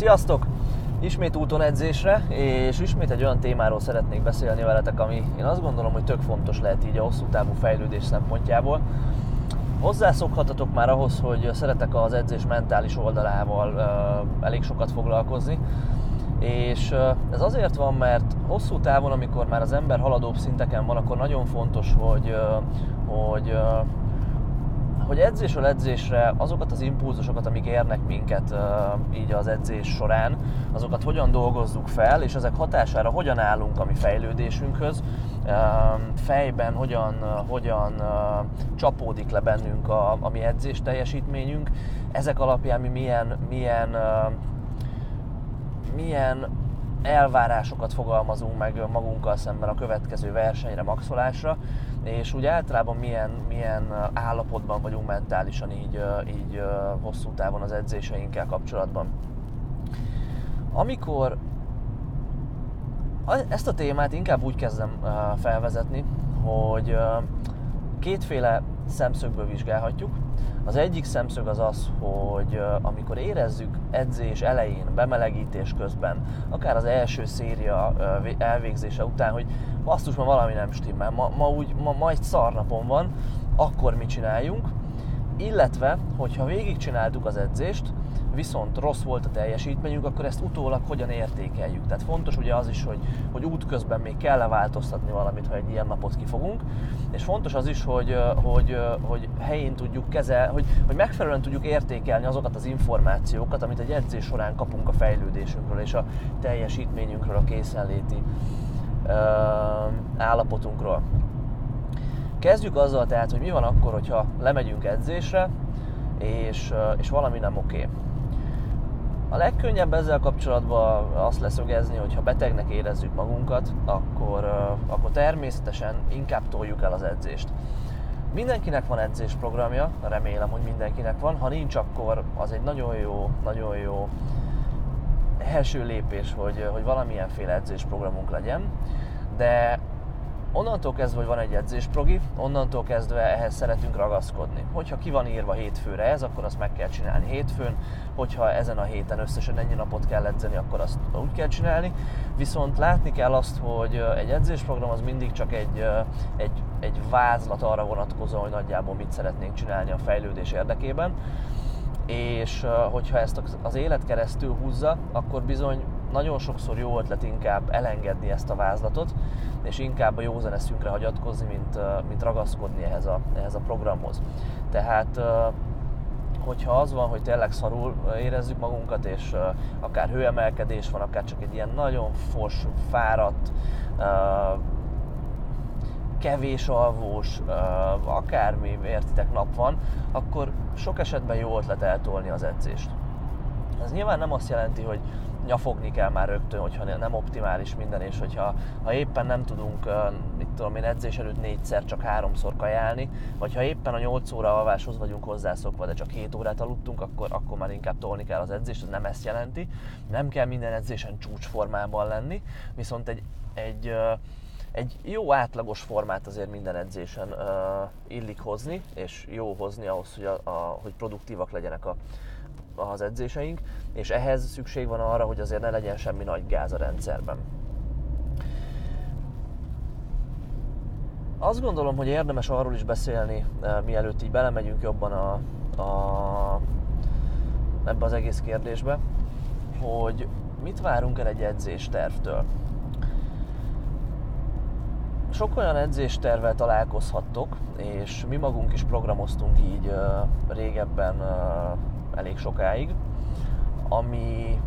Sziasztok! Ismét úton edzésre, és ismét egy olyan témáról szeretnék beszélni veletek, ami én azt gondolom, hogy tök fontos lehet így a hosszú távú fejlődés szempontjából. Hozzászokhatatok már ahhoz, hogy szeretek az edzés mentális oldalával uh, elég sokat foglalkozni, és uh, ez azért van, mert hosszú távon, amikor már az ember haladóbb szinteken van, akkor nagyon fontos, hogy, uh, hogy hogy edzésről edzésre azokat az impulzusokat, amik érnek minket így az edzés során, azokat hogyan dolgozzuk fel, és ezek hatására hogyan állunk a mi fejlődésünkhöz, fejben hogyan, hogyan csapódik le bennünk a, a mi edzés teljesítményünk, ezek alapján mi milyen, milyen, milyen elvárásokat fogalmazunk meg magunkkal szemben a következő versenyre, maxolásra, és úgy általában milyen, milyen állapotban vagyunk mentálisan így, így hosszú távon az edzéseinkkel kapcsolatban. Amikor ezt a témát inkább úgy kezdem felvezetni, hogy kétféle szemszögből vizsgálhatjuk. Az egyik szemszög az az, hogy amikor érezzük edzés elején, bemelegítés közben, akár az első széria elvégzése után, hogy basszus, ma valami nem stimmel, ma, ma, úgy, ma, ma egy szarnapon van, akkor mit csináljunk? Illetve, hogyha végigcsináltuk az edzést, viszont rossz volt a teljesítményünk, akkor ezt utólag hogyan értékeljük. Tehát fontos ugye az is, hogy, hogy útközben még kell-e változtatni valamit, ha egy ilyen napot kifogunk, és fontos az is, hogy, hogy, hogy helyén tudjuk kezelni, hogy, hogy megfelelően tudjuk értékelni azokat az információkat, amit egy edzés során kapunk a fejlődésünkről és a teljesítményünkről, a készenléti állapotunkról. Kezdjük azzal tehát, hogy mi van akkor, hogyha lemegyünk edzésre, és, és valami nem oké. Okay. A legkönnyebb ezzel kapcsolatban azt leszögezni, hogy ha betegnek érezzük magunkat, akkor, akkor természetesen inkább toljuk el az edzést. Mindenkinek van edzésprogramja, remélem, hogy mindenkinek van. Ha nincs, akkor az egy nagyon jó, nagyon jó első lépés, hogy, hogy valamilyenféle edzésprogramunk legyen. De onnantól kezdve, hogy van egy edzésprogi, onnantól kezdve ehhez szeretünk ragaszkodni. Hogyha ki van írva hétfőre ez, akkor azt meg kell csinálni hétfőn, hogyha ezen a héten összesen ennyi napot kell edzeni, akkor azt úgy kell csinálni. Viszont látni kell azt, hogy egy edzésprogram az mindig csak egy, egy, egy vázlat arra vonatkozó, hogy nagyjából mit szeretnénk csinálni a fejlődés érdekében és hogyha ezt az élet keresztül húzza, akkor bizony nagyon sokszor jó ötlet inkább elengedni ezt a vázlatot, és inkább a józan eszünkre hagyatkozni, mint, mint ragaszkodni ehhez a, ehhez a programhoz. Tehát hogyha az van, hogy tényleg szarul érezzük magunkat, és akár hőemelkedés van, akár csak egy ilyen nagyon fos, fáradt, kevés alvós, akármi értitek nap van, akkor sok esetben jó ötlet eltolni az edzést. Ez nyilván nem azt jelenti, hogy nyafogni kell már rögtön, hogyha nem optimális minden, és hogyha ha éppen nem tudunk, mit tudom én, edzés előtt négyszer, csak háromszor kajálni, vagy ha éppen a 8 óra alváshoz vagyunk hozzászokva, de csak 7 órát aludtunk, akkor, akkor már inkább tolni kell az edzést, ez nem ezt jelenti. Nem kell minden edzésen csúcsformában lenni, viszont egy, egy egy jó átlagos formát azért minden edzésen illik hozni, és jó hozni ahhoz, hogy, a, a, hogy produktívak legyenek a, az edzéseink, és ehhez szükség van arra, hogy azért ne legyen semmi nagy gáz a rendszerben. Azt gondolom, hogy érdemes arról is beszélni, mielőtt így belemegyünk jobban a, a, ebbe az egész kérdésbe, hogy mit várunk el egy edzéstervtől sok olyan edzéstervel találkozhattok, és mi magunk is programoztunk így uh, régebben uh, elég sokáig, ami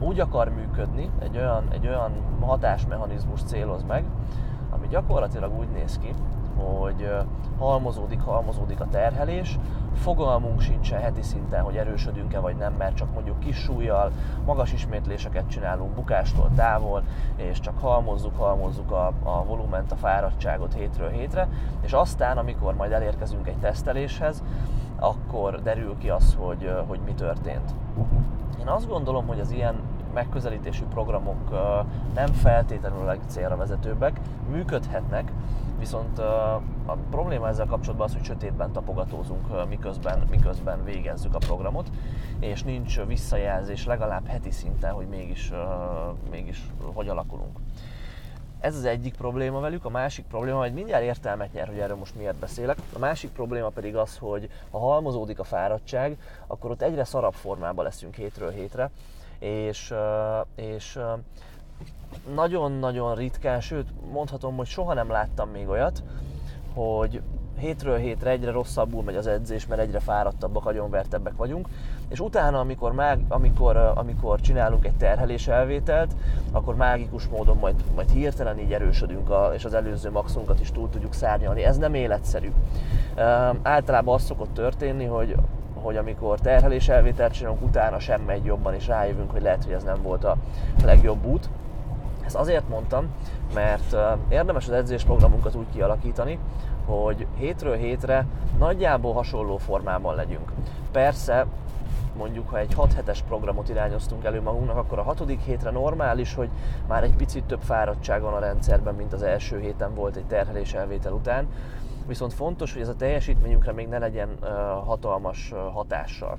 úgy akar működni, egy olyan, egy olyan hatásmechanizmus céloz meg, ami gyakorlatilag úgy néz ki, hogy halmozódik, halmozódik a terhelés, fogalmunk sincsen heti szinten, hogy erősödünk-e vagy nem, mert csak mondjuk kis súlyjal, magas ismétléseket csinálunk bukástól távol, és csak halmozzuk, halmozzuk a, a volument, a fáradtságot hétről hétre, és aztán, amikor majd elérkezünk egy teszteléshez, akkor derül ki az, hogy, hogy mi történt. Én azt gondolom, hogy az ilyen megközelítésű programok nem feltétlenül a legcélra vezetőbbek, működhetnek, viszont a probléma ezzel kapcsolatban az, hogy sötétben tapogatózunk, miközben, miközben végezzük a programot, és nincs visszajelzés legalább heti szinten, hogy mégis, mégis hogy alakulunk. Ez az egyik probléma velük, a másik probléma, hogy mindjárt értelmet nyer, hogy erről most miért beszélek. A másik probléma pedig az, hogy ha halmozódik a fáradtság, akkor ott egyre szarabb formában leszünk hétről hétre, és, és nagyon-nagyon ritkán, sőt mondhatom, hogy soha nem láttam még olyat, hogy hétről hétre egyre rosszabbul megy az edzés, mert egyre fáradtabbak, agyonvertebbek vagyunk, és utána, amikor, mág, amikor, amikor csinálunk egy terhelés elvételt, akkor mágikus módon majd, majd hirtelen így erősödünk, a, és az előző maxunkat is túl tudjuk szárnyalni. Ez nem életszerű. Általában az szokott történni, hogy hogy amikor terhelés elvételt csinálunk, utána sem megy jobban, és rájövünk, hogy lehet, hogy ez nem volt a legjobb út. Ezt azért mondtam, mert érdemes az edzésprogramunkat úgy kialakítani, hogy hétről hétre nagyjából hasonló formában legyünk. Persze, mondjuk ha egy 6 hetes programot irányoztunk elő magunknak, akkor a hatodik hétre normális, hogy már egy picit több fáradtság van a rendszerben, mint az első héten volt egy terhelés elvétel után. Viszont fontos, hogy ez a teljesítményünkre még ne legyen hatalmas hatással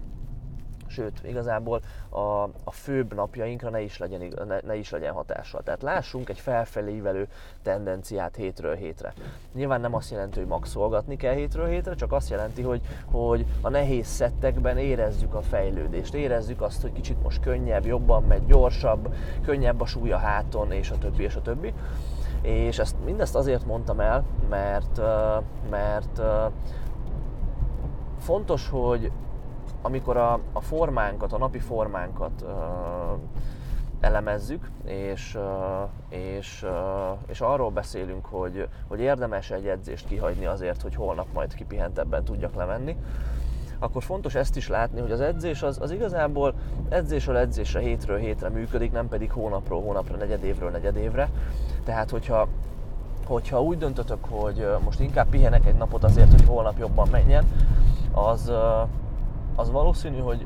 sőt, igazából a, a főbb napjainkra ne is, legyen, ne, ne is legyen hatással. Tehát lássunk egy felfelé ívelő tendenciát hétről hétre. Nyilván nem azt jelenti, hogy maxolgatni kell hétről hétre, csak azt jelenti, hogy, hogy a nehéz szettekben érezzük a fejlődést, érezzük azt, hogy kicsit most könnyebb, jobban megy, gyorsabb, könnyebb a súly a háton, és a többi, és a többi. És ezt mindezt azért mondtam el, mert, mert fontos, hogy amikor a, a formánkat, a napi formánkat elemezzük, és, és, és arról beszélünk, hogy, hogy érdemes egy edzést kihagyni azért, hogy holnap majd kipihentebben tudjak lemenni, akkor fontos ezt is látni, hogy az edzés az, az igazából edzésről edzésre, hétről hétre működik, nem pedig hónapról hónapra, negyedévről negyedévre. Tehát, hogyha hogyha úgy döntötök, hogy most inkább pihenek egy napot azért, hogy holnap jobban menjen, az, az valószínű, hogy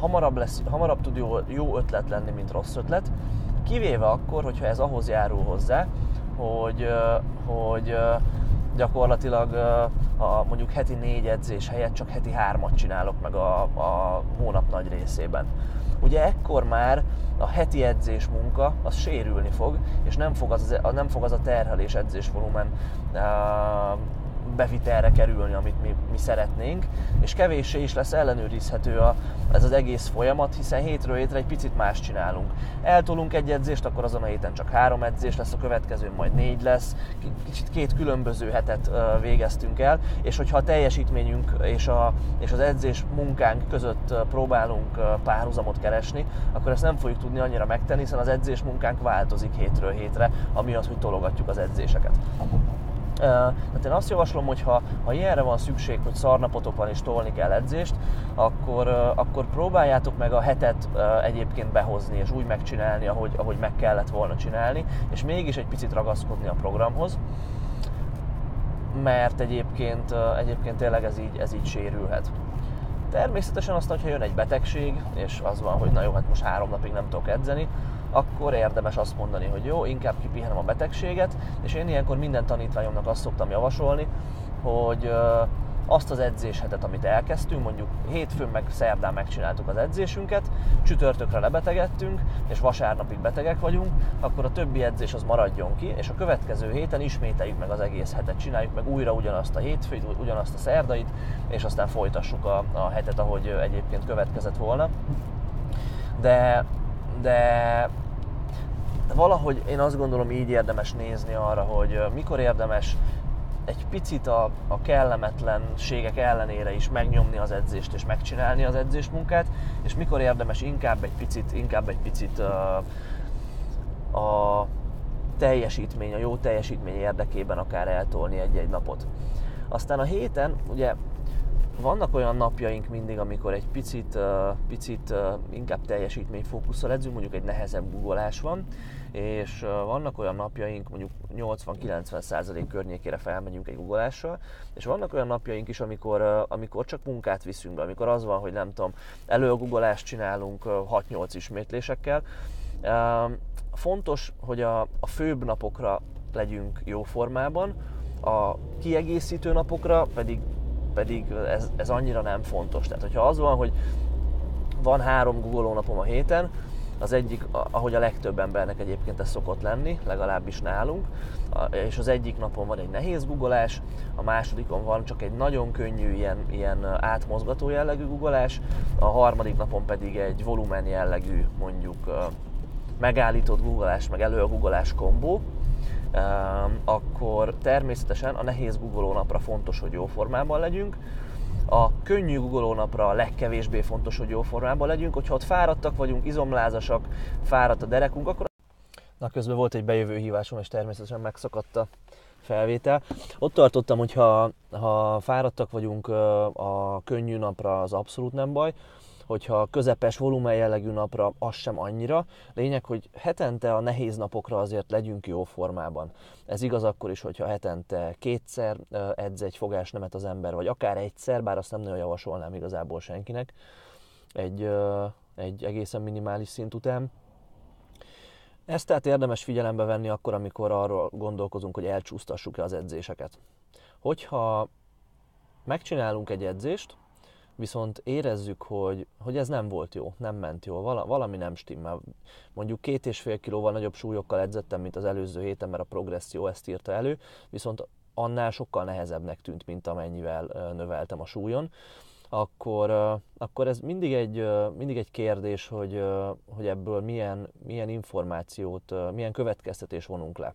hamarabb, lesz, hamarabb tud jó, jó ötlet lenni, mint rossz ötlet, kivéve akkor, hogyha ez ahhoz járul hozzá, hogy, hogy gyakorlatilag a mondjuk heti négy edzés helyett csak heti hármat csinálok meg a, a hónap nagy részében. Ugye ekkor már a heti edzés munka az sérülni fog, és nem fog az, nem fog az a terhelés edzésvolumen bevitelre kerülni, amit mi, mi szeretnénk, és kevéssé is lesz ellenőrizhető a, ez az egész folyamat, hiszen hétről hétre egy picit más csinálunk. Eltolunk egy edzést, akkor azon a héten csak három edzés lesz, a következő majd négy lesz, kicsit két különböző hetet végeztünk el, és hogyha a teljesítményünk és, a, és az edzés munkánk között próbálunk párhuzamot keresni, akkor ezt nem fogjuk tudni annyira megtenni, hiszen az edzés munkánk változik hétről hétre, amiatt, hogy tologatjuk az edzéseket. Tehát én azt javaslom, hogy ha, ha ilyenre van szükség, hogy szarnapotok van és tolni kell edzést, akkor, akkor próbáljátok meg a hetet egyébként behozni és úgy megcsinálni, ahogy, ahogy meg kellett volna csinálni, és mégis egy picit ragaszkodni a programhoz, mert egyébként, egyébként tényleg ez így, ez így sérülhet. Természetesen azt, hogyha jön egy betegség, és az van, hogy na jó, hát most három napig nem tudok edzeni, akkor érdemes azt mondani, hogy jó, inkább kipihenem a betegséget, és én ilyenkor minden tanítványomnak azt szoktam javasolni, hogy azt az edzéshetet, amit elkezdtünk, mondjuk hétfőn meg szerdán megcsináltuk az edzésünket, csütörtökre lebetegedtünk, és vasárnapig betegek vagyunk, akkor a többi edzés az maradjon ki, és a következő héten ismételjük meg az egész hetet, csináljuk meg újra ugyanazt a hétfőt, ugyanazt a szerdait, és aztán folytassuk a, a hetet, ahogy egyébként következett volna. De, de valahogy én azt gondolom így érdemes nézni arra, hogy mikor érdemes egy picit a, a kellemetlenségek ellenére is megnyomni az edzést és megcsinálni az edzésmunkát, és mikor érdemes inkább egy picit, inkább egy picit a, a teljesítmény, a jó teljesítmény érdekében akár eltolni egy-egy napot. Aztán a héten ugye vannak olyan napjaink mindig, amikor egy picit, uh, picit uh, inkább teljesítményfókusszal edzünk, mondjuk egy nehezebb googolás van, és vannak olyan napjaink, mondjuk 80-90% környékére felmegyünk egy guggolással, és vannak olyan napjaink is, amikor, amikor csak munkát viszünk be, amikor az van, hogy nem tudom, előguggolást csinálunk uh, 6-8 ismétlésekkel. Fontos, hogy a, a főbb napokra legyünk jó formában, a kiegészítő napokra pedig, pedig ez, ez annyira nem fontos. Tehát, hogyha az van, hogy van három Google napom a héten, az egyik, ahogy a legtöbb embernek egyébként ez szokott lenni, legalábbis nálunk, és az egyik napon van egy nehéz googolás, a másodikon van csak egy nagyon könnyű ilyen, ilyen átmozgató jellegű googolás, a harmadik napon pedig egy volumen jellegű mondjuk megállított googolás, meg elő a googolás kombó, akkor természetesen a nehéz googoló napra fontos, hogy jó formában legyünk, a könnyű Google napra a legkevésbé fontos, hogy jó formában legyünk, hogyha ott fáradtak vagyunk, izomlázasak, fáradt a derekunk, akkor... Na közben volt egy bejövő hívásom, és természetesen megszakadt a felvétel. Ott tartottam, hogy ha, ha fáradtak vagyunk a könnyű napra, az abszolút nem baj hogyha közepes volumen jellegű napra, az sem annyira. Lényeg, hogy hetente a nehéz napokra azért legyünk jó formában. Ez igaz akkor is, hogyha hetente kétszer edz egy fogásnemet az ember, vagy akár egyszer, bár azt nem nagyon javasolnám igazából senkinek, egy, egy egészen minimális szint után. Ezt tehát érdemes figyelembe venni akkor, amikor arról gondolkozunk, hogy elcsúsztassuk-e az edzéseket. Hogyha megcsinálunk egy edzést, viszont érezzük, hogy, hogy ez nem volt jó, nem ment jó, valami nem stimmel. Mondjuk két és fél kilóval nagyobb súlyokkal edzettem, mint az előző héten, mert a progresszió ezt írta elő, viszont annál sokkal nehezebbnek tűnt, mint amennyivel növeltem a súlyon, akkor, akkor ez mindig egy, mindig egy kérdés, hogy, hogy ebből milyen, milyen információt, milyen következtetés vonunk le.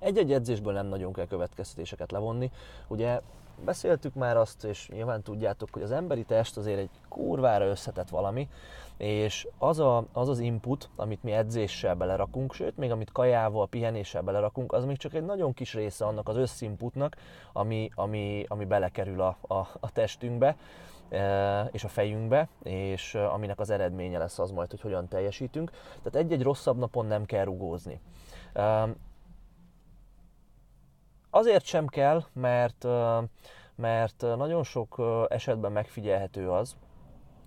Egy-egy edzésből nem nagyon kell következtetéseket levonni. Ugye beszéltük már azt, és nyilván tudjátok, hogy az emberi test azért egy kurvára összetett valami, és az, a, az az input, amit mi edzéssel belerakunk, sőt, még amit kajával, pihenéssel belerakunk, az még csak egy nagyon kis része annak az összinputnak, ami, ami, ami belekerül a, a, a testünkbe e, és a fejünkbe, és e, aminek az eredménye lesz az majd, hogy hogyan teljesítünk. Tehát egy-egy rosszabb napon nem kell rugózni. Azért sem kell, mert, mert nagyon sok esetben megfigyelhető az,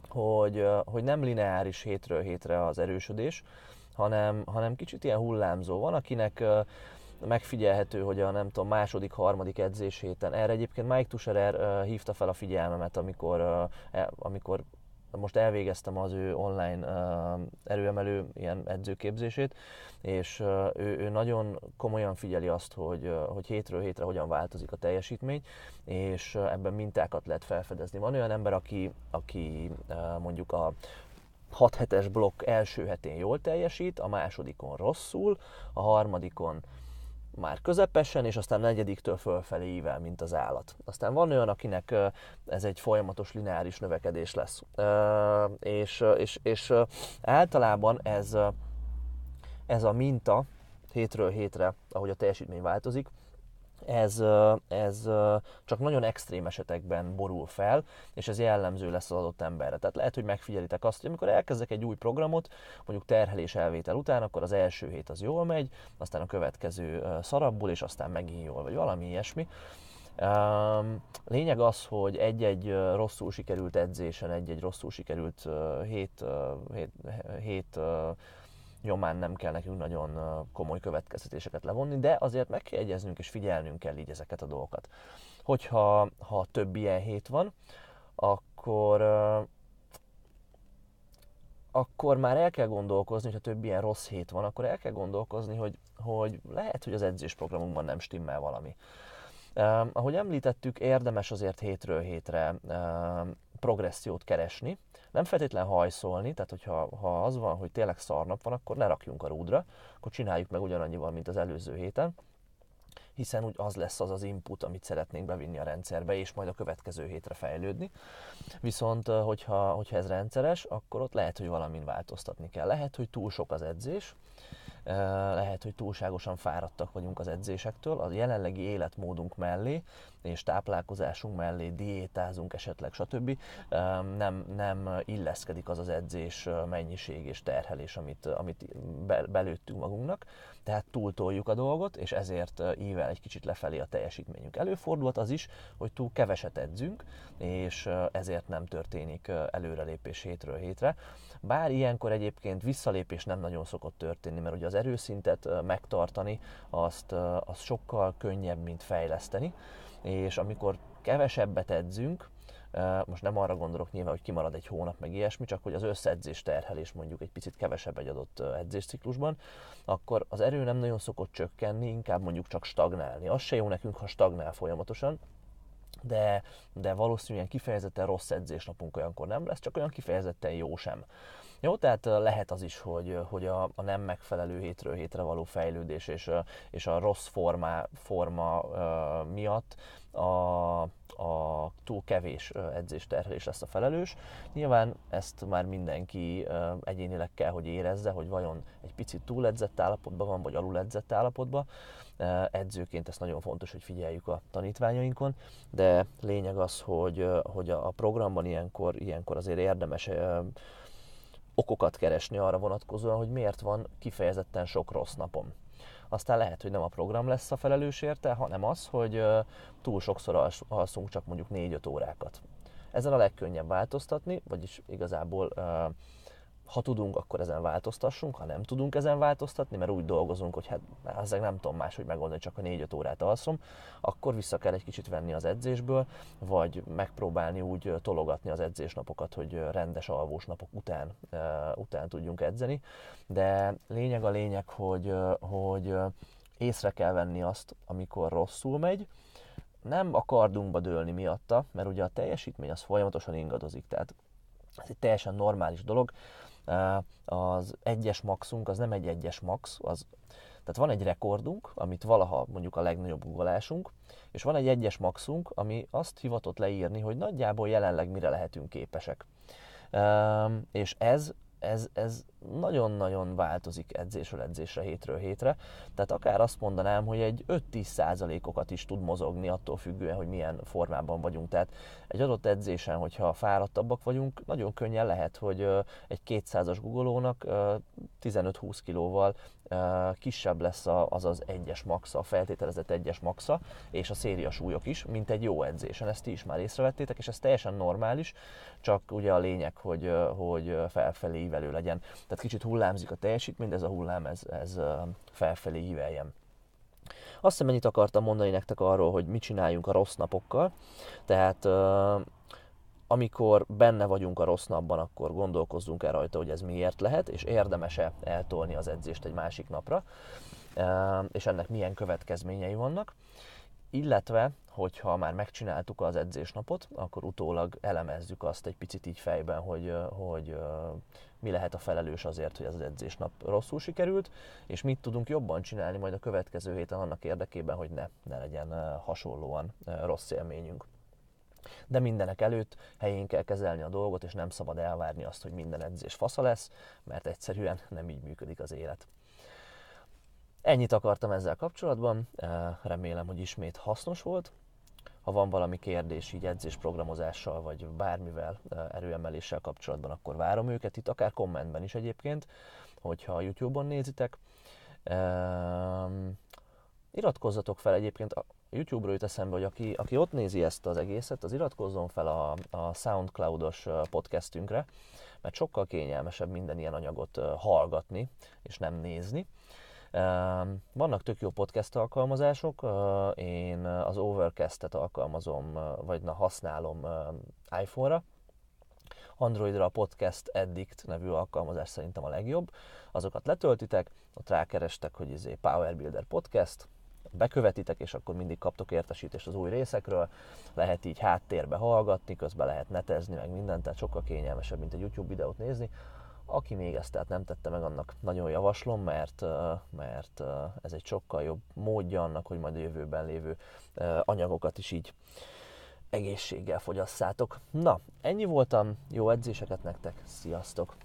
hogy, hogy nem lineáris hétről hétre az erősödés, hanem, hanem kicsit ilyen hullámzó. Van, akinek megfigyelhető, hogy a nem tudom, második, harmadik edzés héten. Erre egyébként Mike Tusherer hívta fel a figyelmemet, amikor, e, amikor most elvégeztem az ő online uh, erőemelő ilyen edzőképzését, és uh, ő, ő nagyon komolyan figyeli azt, hogy, uh, hogy hétről hétre hogyan változik a teljesítmény, és uh, ebben mintákat lehet felfedezni. Van olyan ember, aki, aki uh, mondjuk a 6 hetes blokk első hetén jól teljesít, a másodikon rosszul, a harmadikon már közepesen, és aztán negyediktől fölfelé ível, mint az állat. Aztán van olyan, akinek ez egy folyamatos lineáris növekedés lesz. És, és, és általában ez, ez a minta hétről hétre, ahogy a teljesítmény változik, ez, ez csak nagyon extrém esetekben borul fel, és ez jellemző lesz az adott emberre. Tehát lehet, hogy megfigyelitek azt, hogy amikor elkezdek egy új programot, mondjuk terhelés elvétel után, akkor az első hét az jól megy, aztán a következő szarabbul, és aztán megint jól, vagy valami ilyesmi. Lényeg az, hogy egy-egy rosszul sikerült edzésen, egy-egy rosszul sikerült hét, hét, hét nyomán nem kell nekünk nagyon komoly következtetéseket levonni, de azért meg kell egyeznünk és figyelnünk kell így ezeket a dolgokat. Hogyha ha több ilyen hét van, akkor akkor már el kell gondolkozni, hogyha több ilyen rossz hét van, akkor el kell gondolkozni, hogy, hogy lehet, hogy az edzésprogramunkban nem stimmel valami. Uh, ahogy említettük, érdemes azért hétről hétre uh, progressziót keresni, nem feltétlen hajszolni, tehát hogyha ha az van, hogy tényleg szarnap van, akkor ne rakjunk a rúdra, akkor csináljuk meg ugyanannyival, mint az előző héten, hiszen úgy az lesz az az input, amit szeretnénk bevinni a rendszerbe, és majd a következő hétre fejlődni. Viszont, hogyha, hogyha ez rendszeres, akkor ott lehet, hogy valamin változtatni kell. Lehet, hogy túl sok az edzés, lehet, hogy túlságosan fáradtak vagyunk az edzésektől, a jelenlegi életmódunk mellé és táplálkozásunk mellé diétázunk esetleg, stb. Nem, nem illeszkedik az az edzés mennyiség és terhelés, amit, amit belőttünk magunknak, tehát túltoljuk a dolgot, és ezért ível egy kicsit lefelé a teljesítményünk. Előfordulhat az is, hogy túl keveset edzünk, és ezért nem történik előrelépés hétről hétre. Bár ilyenkor egyébként visszalépés nem nagyon szokott történni, mert ugye az erőszintet megtartani azt, az sokkal könnyebb, mint fejleszteni, és amikor kevesebbet edzünk, most nem arra gondolok nyilván, hogy kimarad egy hónap, meg ilyesmi, csak hogy az összedzés terhelés mondjuk egy picit kevesebb egy adott edzésciklusban, akkor az erő nem nagyon szokott csökkenni, inkább mondjuk csak stagnálni. Az se jó nekünk, ha stagnál folyamatosan, de, de valószínűleg kifejezetten rossz edzésnapunk olyankor nem lesz, csak olyan kifejezetten jó sem. Jó, tehát lehet az is, hogy, hogy a, a nem megfelelő hétről hétre való fejlődés és, és a rossz forma uh, miatt a, a túl kevés edzésterhelés lesz a felelős. Nyilván ezt már mindenki egyénileg kell, hogy érezze, hogy vajon egy picit túl edzett állapotban van, vagy alul edzett állapotban. Edzőként ezt nagyon fontos, hogy figyeljük a tanítványainkon, de lényeg az, hogy, hogy a programban ilyenkor, ilyenkor azért érdemes okokat keresni arra vonatkozóan, hogy miért van kifejezetten sok rossz napom. Aztán lehet, hogy nem a program lesz a felelős érte, hanem az, hogy túl sokszor alszunk csak mondjuk 4-5 órákat. Ezen a legkönnyebb változtatni, vagyis igazából ha tudunk, akkor ezen változtassunk, ha nem tudunk ezen változtatni, mert úgy dolgozunk, hogy hát ezek nem tudom máshogy megoldani, csak a 4-5 órát alszom, akkor vissza kell egy kicsit venni az edzésből, vagy megpróbálni úgy tologatni az edzésnapokat, hogy rendes alvós napok után, után tudjunk edzeni. De lényeg a lényeg, hogy, hogy észre kell venni azt, amikor rosszul megy, nem a kardunkba dőlni miatta, mert ugye a teljesítmény az folyamatosan ingadozik, tehát ez egy teljesen normális dolog az egyes maxunk az nem egy egyes max, az, tehát van egy rekordunk, amit valaha mondjuk a legnagyobb googolásunk, és van egy egyes maxunk, ami azt hivatott leírni, hogy nagyjából jelenleg mire lehetünk képesek. És ez ez, ez nagyon-nagyon változik edzésről edzésre, hétről hétre. Tehát akár azt mondanám, hogy egy 5-10 százalékokat is tud mozogni attól függően, hogy milyen formában vagyunk. Tehát egy adott edzésen, hogyha fáradtabbak vagyunk, nagyon könnyen lehet, hogy egy 200-as guggolónak 15-20 kilóval kisebb lesz az az egyes maxa, a feltételezett egyes maxa, és a széria súlyok is, mint egy jó edzésen. Ezt ti is már észrevettétek, és ez teljesen normális, csak ugye a lényeg, hogy, hogy felfelé ívelő legyen. Tehát kicsit hullámzik a teljesítmény, de ez a hullám, ez, ez felfelé íveljen. Azt hiszem, ennyit akartam mondani nektek arról, hogy mit csináljunk a rossz napokkal. Tehát amikor benne vagyunk a rossz napban, akkor gondolkozzunk el rajta, hogy ez miért lehet, és érdemese eltolni az edzést egy másik napra, és ennek milyen következményei vannak. Illetve, hogyha már megcsináltuk az edzésnapot, akkor utólag elemezzük azt egy picit így fejben, hogy, hogy mi lehet a felelős azért, hogy ez az edzésnap rosszul sikerült, és mit tudunk jobban csinálni majd a következő héten annak érdekében, hogy ne, ne legyen hasonlóan rossz élményünk. De mindenek előtt helyén kell kezelni a dolgot, és nem szabad elvárni azt, hogy minden edzés fasza lesz, mert egyszerűen nem így működik az élet. Ennyit akartam ezzel kapcsolatban, remélem, hogy ismét hasznos volt. Ha van valami kérdés így edzésprogramozással, vagy bármivel erőemeléssel kapcsolatban, akkor várom őket itt, akár kommentben is egyébként, hogyha a YouTube-on nézitek. Iratkozzatok fel egyébként, YouTube-ról jut eszembe, hogy aki, aki ott nézi ezt az egészet, az iratkozzon fel a, a Soundcloud-os podcastünkre, mert sokkal kényelmesebb minden ilyen anyagot hallgatni, és nem nézni. Vannak tök jó podcast alkalmazások, én az Overcast-et alkalmazom, vagy na, használom iPhone-ra, Androidra a Podcast Addict nevű alkalmazás szerintem a legjobb. Azokat letöltitek, ott rákerestek, hogy izé Power Builder Podcast, bekövetitek, és akkor mindig kaptok értesítést az új részekről. Lehet így háttérbe hallgatni, közben lehet netezni, meg mindent, tehát sokkal kényelmesebb, mint egy YouTube videót nézni. Aki még ezt tehát nem tette meg, annak nagyon javaslom, mert, mert ez egy sokkal jobb módja annak, hogy majd a jövőben lévő anyagokat is így egészséggel fogyasszátok. Na, ennyi voltam, jó edzéseket nektek, sziasztok!